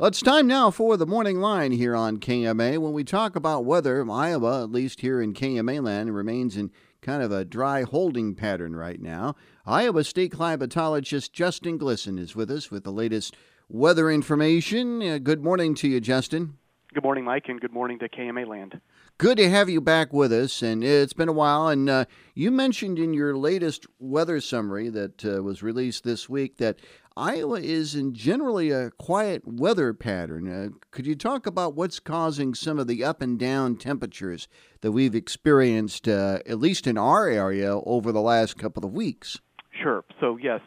It's time now for the morning line here on KMA. When we talk about weather, Iowa, at least here in KMA land, remains in kind of a dry holding pattern right now. Iowa State climatologist Justin Glisan is with us with the latest weather information. Uh, good morning to you, Justin. Good morning, Mike, and good morning to KMA land. Good to have you back with us, and it's been a while. And uh, you mentioned in your latest weather summary that uh, was released this week that Iowa is in generally a quiet weather pattern. Uh, could you talk about what's causing some of the up and down temperatures that we've experienced, uh, at least in our area, over the last couple of weeks? Sure. So yes,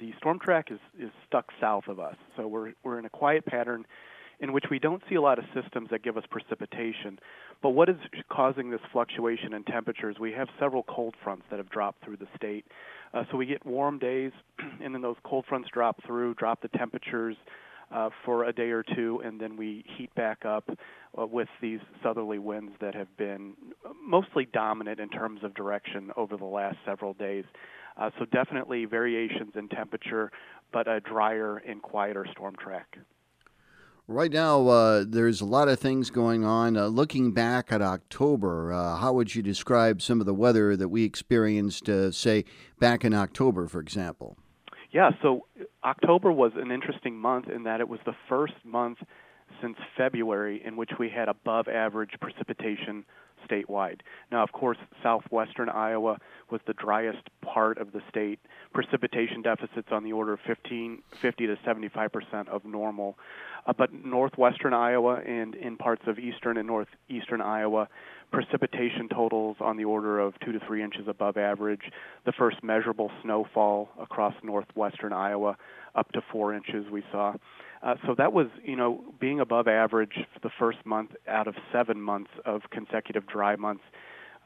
the storm track is, is stuck south of us. So we're we're in a quiet pattern in which we don't see a lot of systems that give us precipitation. But what is causing this fluctuation in temperatures? We have several cold fronts that have dropped through the state. Uh, so we get warm days, and then those cold fronts drop through, drop the temperatures uh, for a day or two, and then we heat back up uh, with these southerly winds that have been mostly dominant in terms of direction over the last several days. Uh, so definitely variations in temperature, but a drier and quieter storm track. Right now, uh, there's a lot of things going on. Uh, looking back at October, uh, how would you describe some of the weather that we experienced, uh, say, back in October, for example? Yeah, so October was an interesting month in that it was the first month since February in which we had above average precipitation statewide. Now, of course, southwestern Iowa was the driest part of the state. Precipitation deficits on the order of 15, 50 to 75 percent of normal. Uh, but northwestern Iowa and in parts of eastern and northeastern Iowa, precipitation totals on the order of two to three inches above average. The first measurable snowfall across northwestern Iowa, up to four inches, we saw. Uh, so that was, you know, being above average for the first month out of seven months of consecutive dry months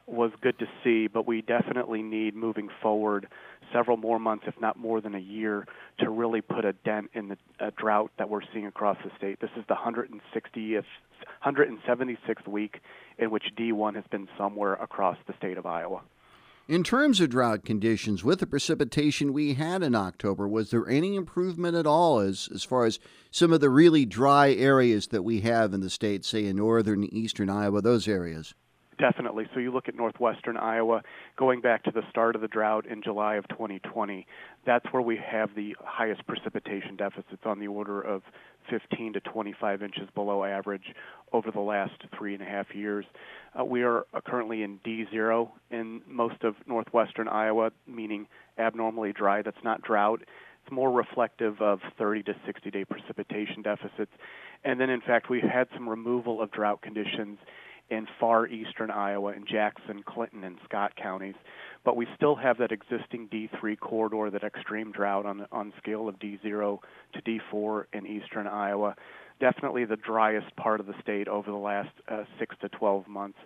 was good to see, but we definitely need moving forward several more months, if not more than a year, to really put a dent in the uh, drought that we're seeing across the state. This is the 160th, 176th week in which D1 has been somewhere across the state of Iowa. In terms of drought conditions, with the precipitation we had in October, was there any improvement at all as, as far as some of the really dry areas that we have in the state, say in northern eastern Iowa, those areas? Definitely. So you look at northwestern Iowa, going back to the start of the drought in July of 2020, that's where we have the highest precipitation deficits on the order of 15 to 25 inches below average over the last three and a half years. Uh, we are uh, currently in D0 in most of northwestern Iowa, meaning abnormally dry. That's not drought. It's more reflective of 30 to 60 day precipitation deficits. And then, in fact, we've had some removal of drought conditions in far eastern Iowa in Jackson, Clinton, and Scott counties. But we still have that existing D3 corridor, that extreme drought on on scale of D0 to D4 in eastern Iowa. Definitely the driest part of the state over the last uh, six to 12 months.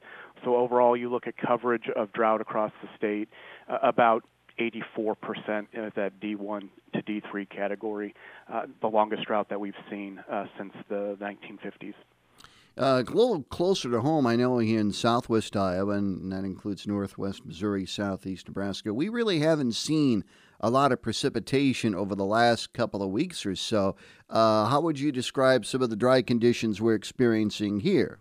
So overall, you look at coverage of drought across the state, uh, about 84% is that D1 to D3 category, uh, the longest drought that we've seen uh, since the 1950s. Uh, a little closer to home, I know here in southwest Iowa, and that includes northwest Missouri, southeast Nebraska, we really haven't seen a lot of precipitation over the last couple of weeks or so. Uh, how would you describe some of the dry conditions we're experiencing here?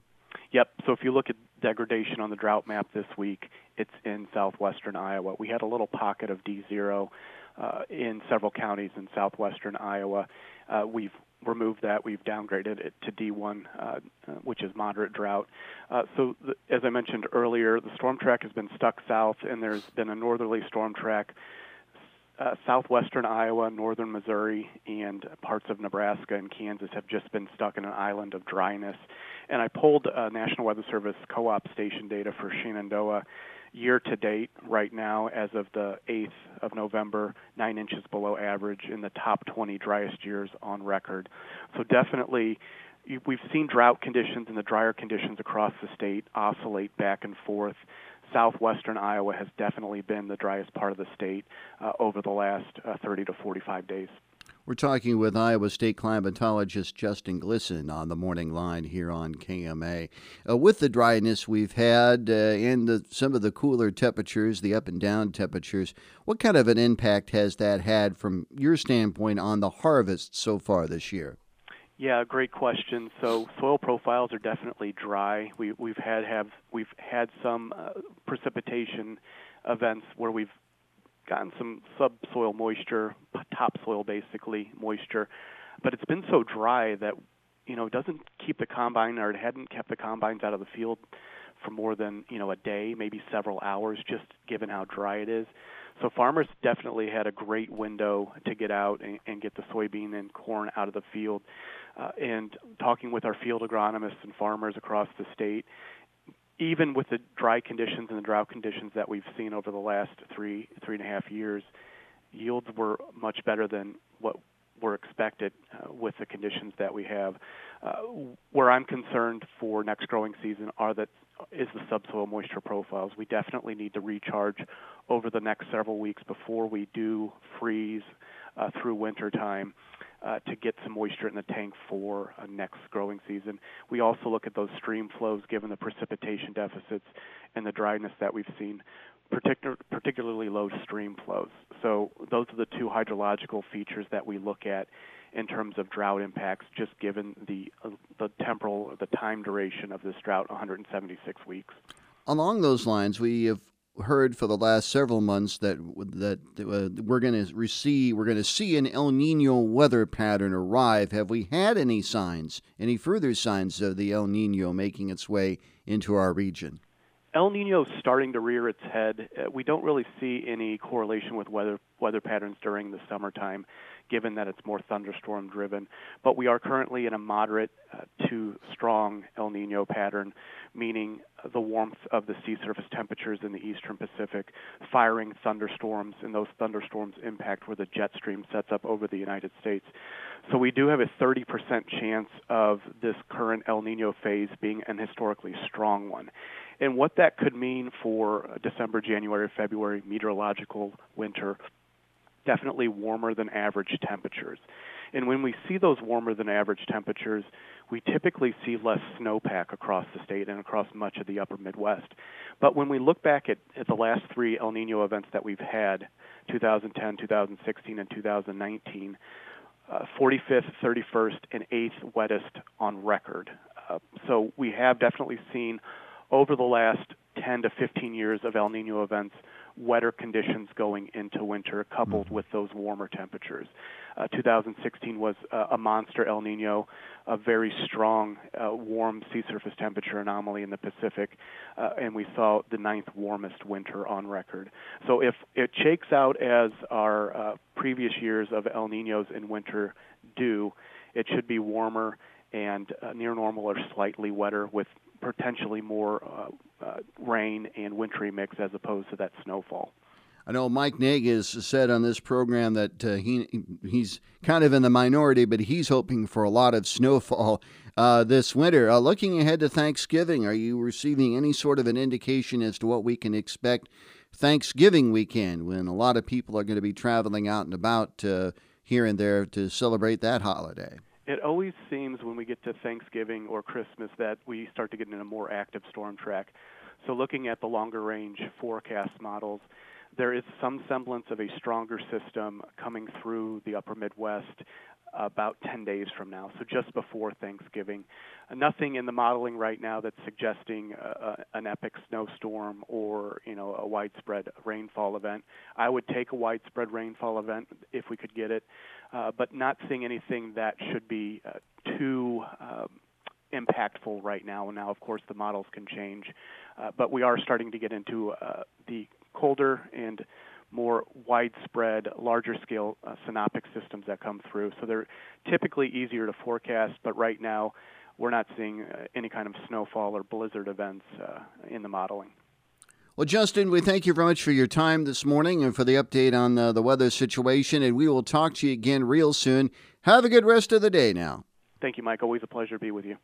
Yep. So if you look at degradation on the drought map this week, it's in southwestern Iowa. We had a little pocket of D0 uh, in several counties in southwestern Iowa. Uh, we've removed that. We've downgraded it to D1, uh, uh, which is moderate drought. Uh, so, as I mentioned earlier, the storm track has been stuck south, and there's been a northerly storm track. Uh, southwestern Iowa, northern Missouri, and parts of Nebraska and Kansas have just been stuck in an island of dryness. And I pulled uh, National Weather Service co-op station data for Shenandoah, year to date right now as of the 8th of November, 9 inches below average in the top 20 driest years on record. So definitely we've seen drought conditions and the drier conditions across the state oscillate back and forth. Southwestern Iowa has definitely been the driest part of the state uh, over the last uh, 30 to 45 days. We're talking with Iowa State climatologist Justin Glisan on the morning line here on KMA. Uh, with the dryness we've had uh, and the, some of the cooler temperatures, the up and down temperatures, what kind of an impact has that had from your standpoint on the harvest so far this year? Yeah, great question. So soil profiles are definitely dry. We, we've had have we've had some uh, precipitation events where we've gotten some subsoil moisture, topsoil basically moisture, but it's been so dry that you know it doesn't keep the combine or it hadn't kept the combines out of the field for more than you know a day, maybe several hours, just given how dry it is. So farmers definitely had a great window to get out and, and get the soybean and corn out of the field. Uh, and talking with our field agronomists and farmers across the state, even with the dry conditions and the drought conditions that we've seen over the last three three and a half years, yields were much better than what were expected uh, with the conditions that we have. Uh, where I'm concerned for next growing season are that is the subsoil moisture profiles. We definitely need to recharge over the next several weeks before we do freeze uh, through winter time. Uh, to get some moisture in the tank for uh, next growing season. We also look at those stream flows given the precipitation deficits and the dryness that we've seen, particular, particularly low stream flows. So those are the two hydrological features that we look at in terms of drought impacts, just given the uh, the temporal, the time duration of this drought, 176 weeks. Along those lines, we have heard for the last several months that that uh, we're going to receive we're going to see an El Nino weather pattern arrive. Have we had any signs, any further signs of the El Nino making its way into our region? El Nino is starting to rear its head. Uh, we don't really see any correlation with weather weather patterns during the summertime given that it's more thunderstorm driven. But we are currently in a moderate uh, to strong El Nino pattern, meaning the warmth of the sea surface temperatures in the eastern Pacific firing thunderstorms, and those thunderstorms impact where the jet stream sets up over the United States. So we do have a 30% chance of this current El Nino phase being an historically strong one. And what that could mean for December, January, February meteorological winter definitely warmer than average temperatures. And when we see those warmer than average temperatures, we typically see less snowpack across the state and across much of the upper Midwest. But when we look back at, at the last three El Nino events that we've had 2010, 2016, and 2019 uh, 45th, 31st, and 8th wettest on record. Uh, so we have definitely seen over the last 10 to 15 years of El Nino events wetter conditions going into winter, coupled mm-hmm. with those warmer temperatures. Uh, 2016 was uh, a monster El Nino, a very strong uh, warm sea surface temperature anomaly in the Pacific, uh, and we saw the ninth warmest winter on record. So if it shakes out as our uh, previous years of El Ninos in winter do, it should be warmer and uh, near normal or slightly wetter with potentially more uh, uh, rain and wintry mix as opposed to that snowfall. I know Mike Naig has said on this program that uh, he he's kind of in the minority, but he's hoping for a lot of snowfall uh, this winter. Uh, looking ahead to Thanksgiving, are you receiving any sort of an indication as to what we can expect Thanksgiving weekend when a lot of people are going to be traveling out and about uh, here and there to celebrate that holiday? It always seems when we get to Thanksgiving or Christmas that we start to get in a more active storm track. So, looking at the longer range forecast models, there is some semblance of a stronger system coming through the upper Midwest about 10 days from now, so just before Thanksgiving. Nothing in the modeling right now that's suggesting uh, an epic snowstorm or you know a widespread rainfall event. I would take a widespread rainfall event if we could get it, uh, but not seeing anything that should be uh, too um, impactful right now. Now, of course, the models can change, uh, but we are starting to get into uh, the colder and more widespread, larger scale uh, synoptic systems that come through. So they're typically easier to forecast, but right now we're not seeing any kind of snowfall or blizzard events in the modeling. Well, Justin, we thank you very much for your time this morning and for the update on uh, the weather situation, and we will talk to you again real soon. Have a good rest of the day now. Thank you, Mike. Always a pleasure to be with you.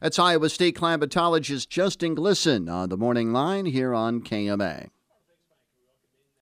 That's Iowa State climatologist Justin Glisan on the morning line here on KMA.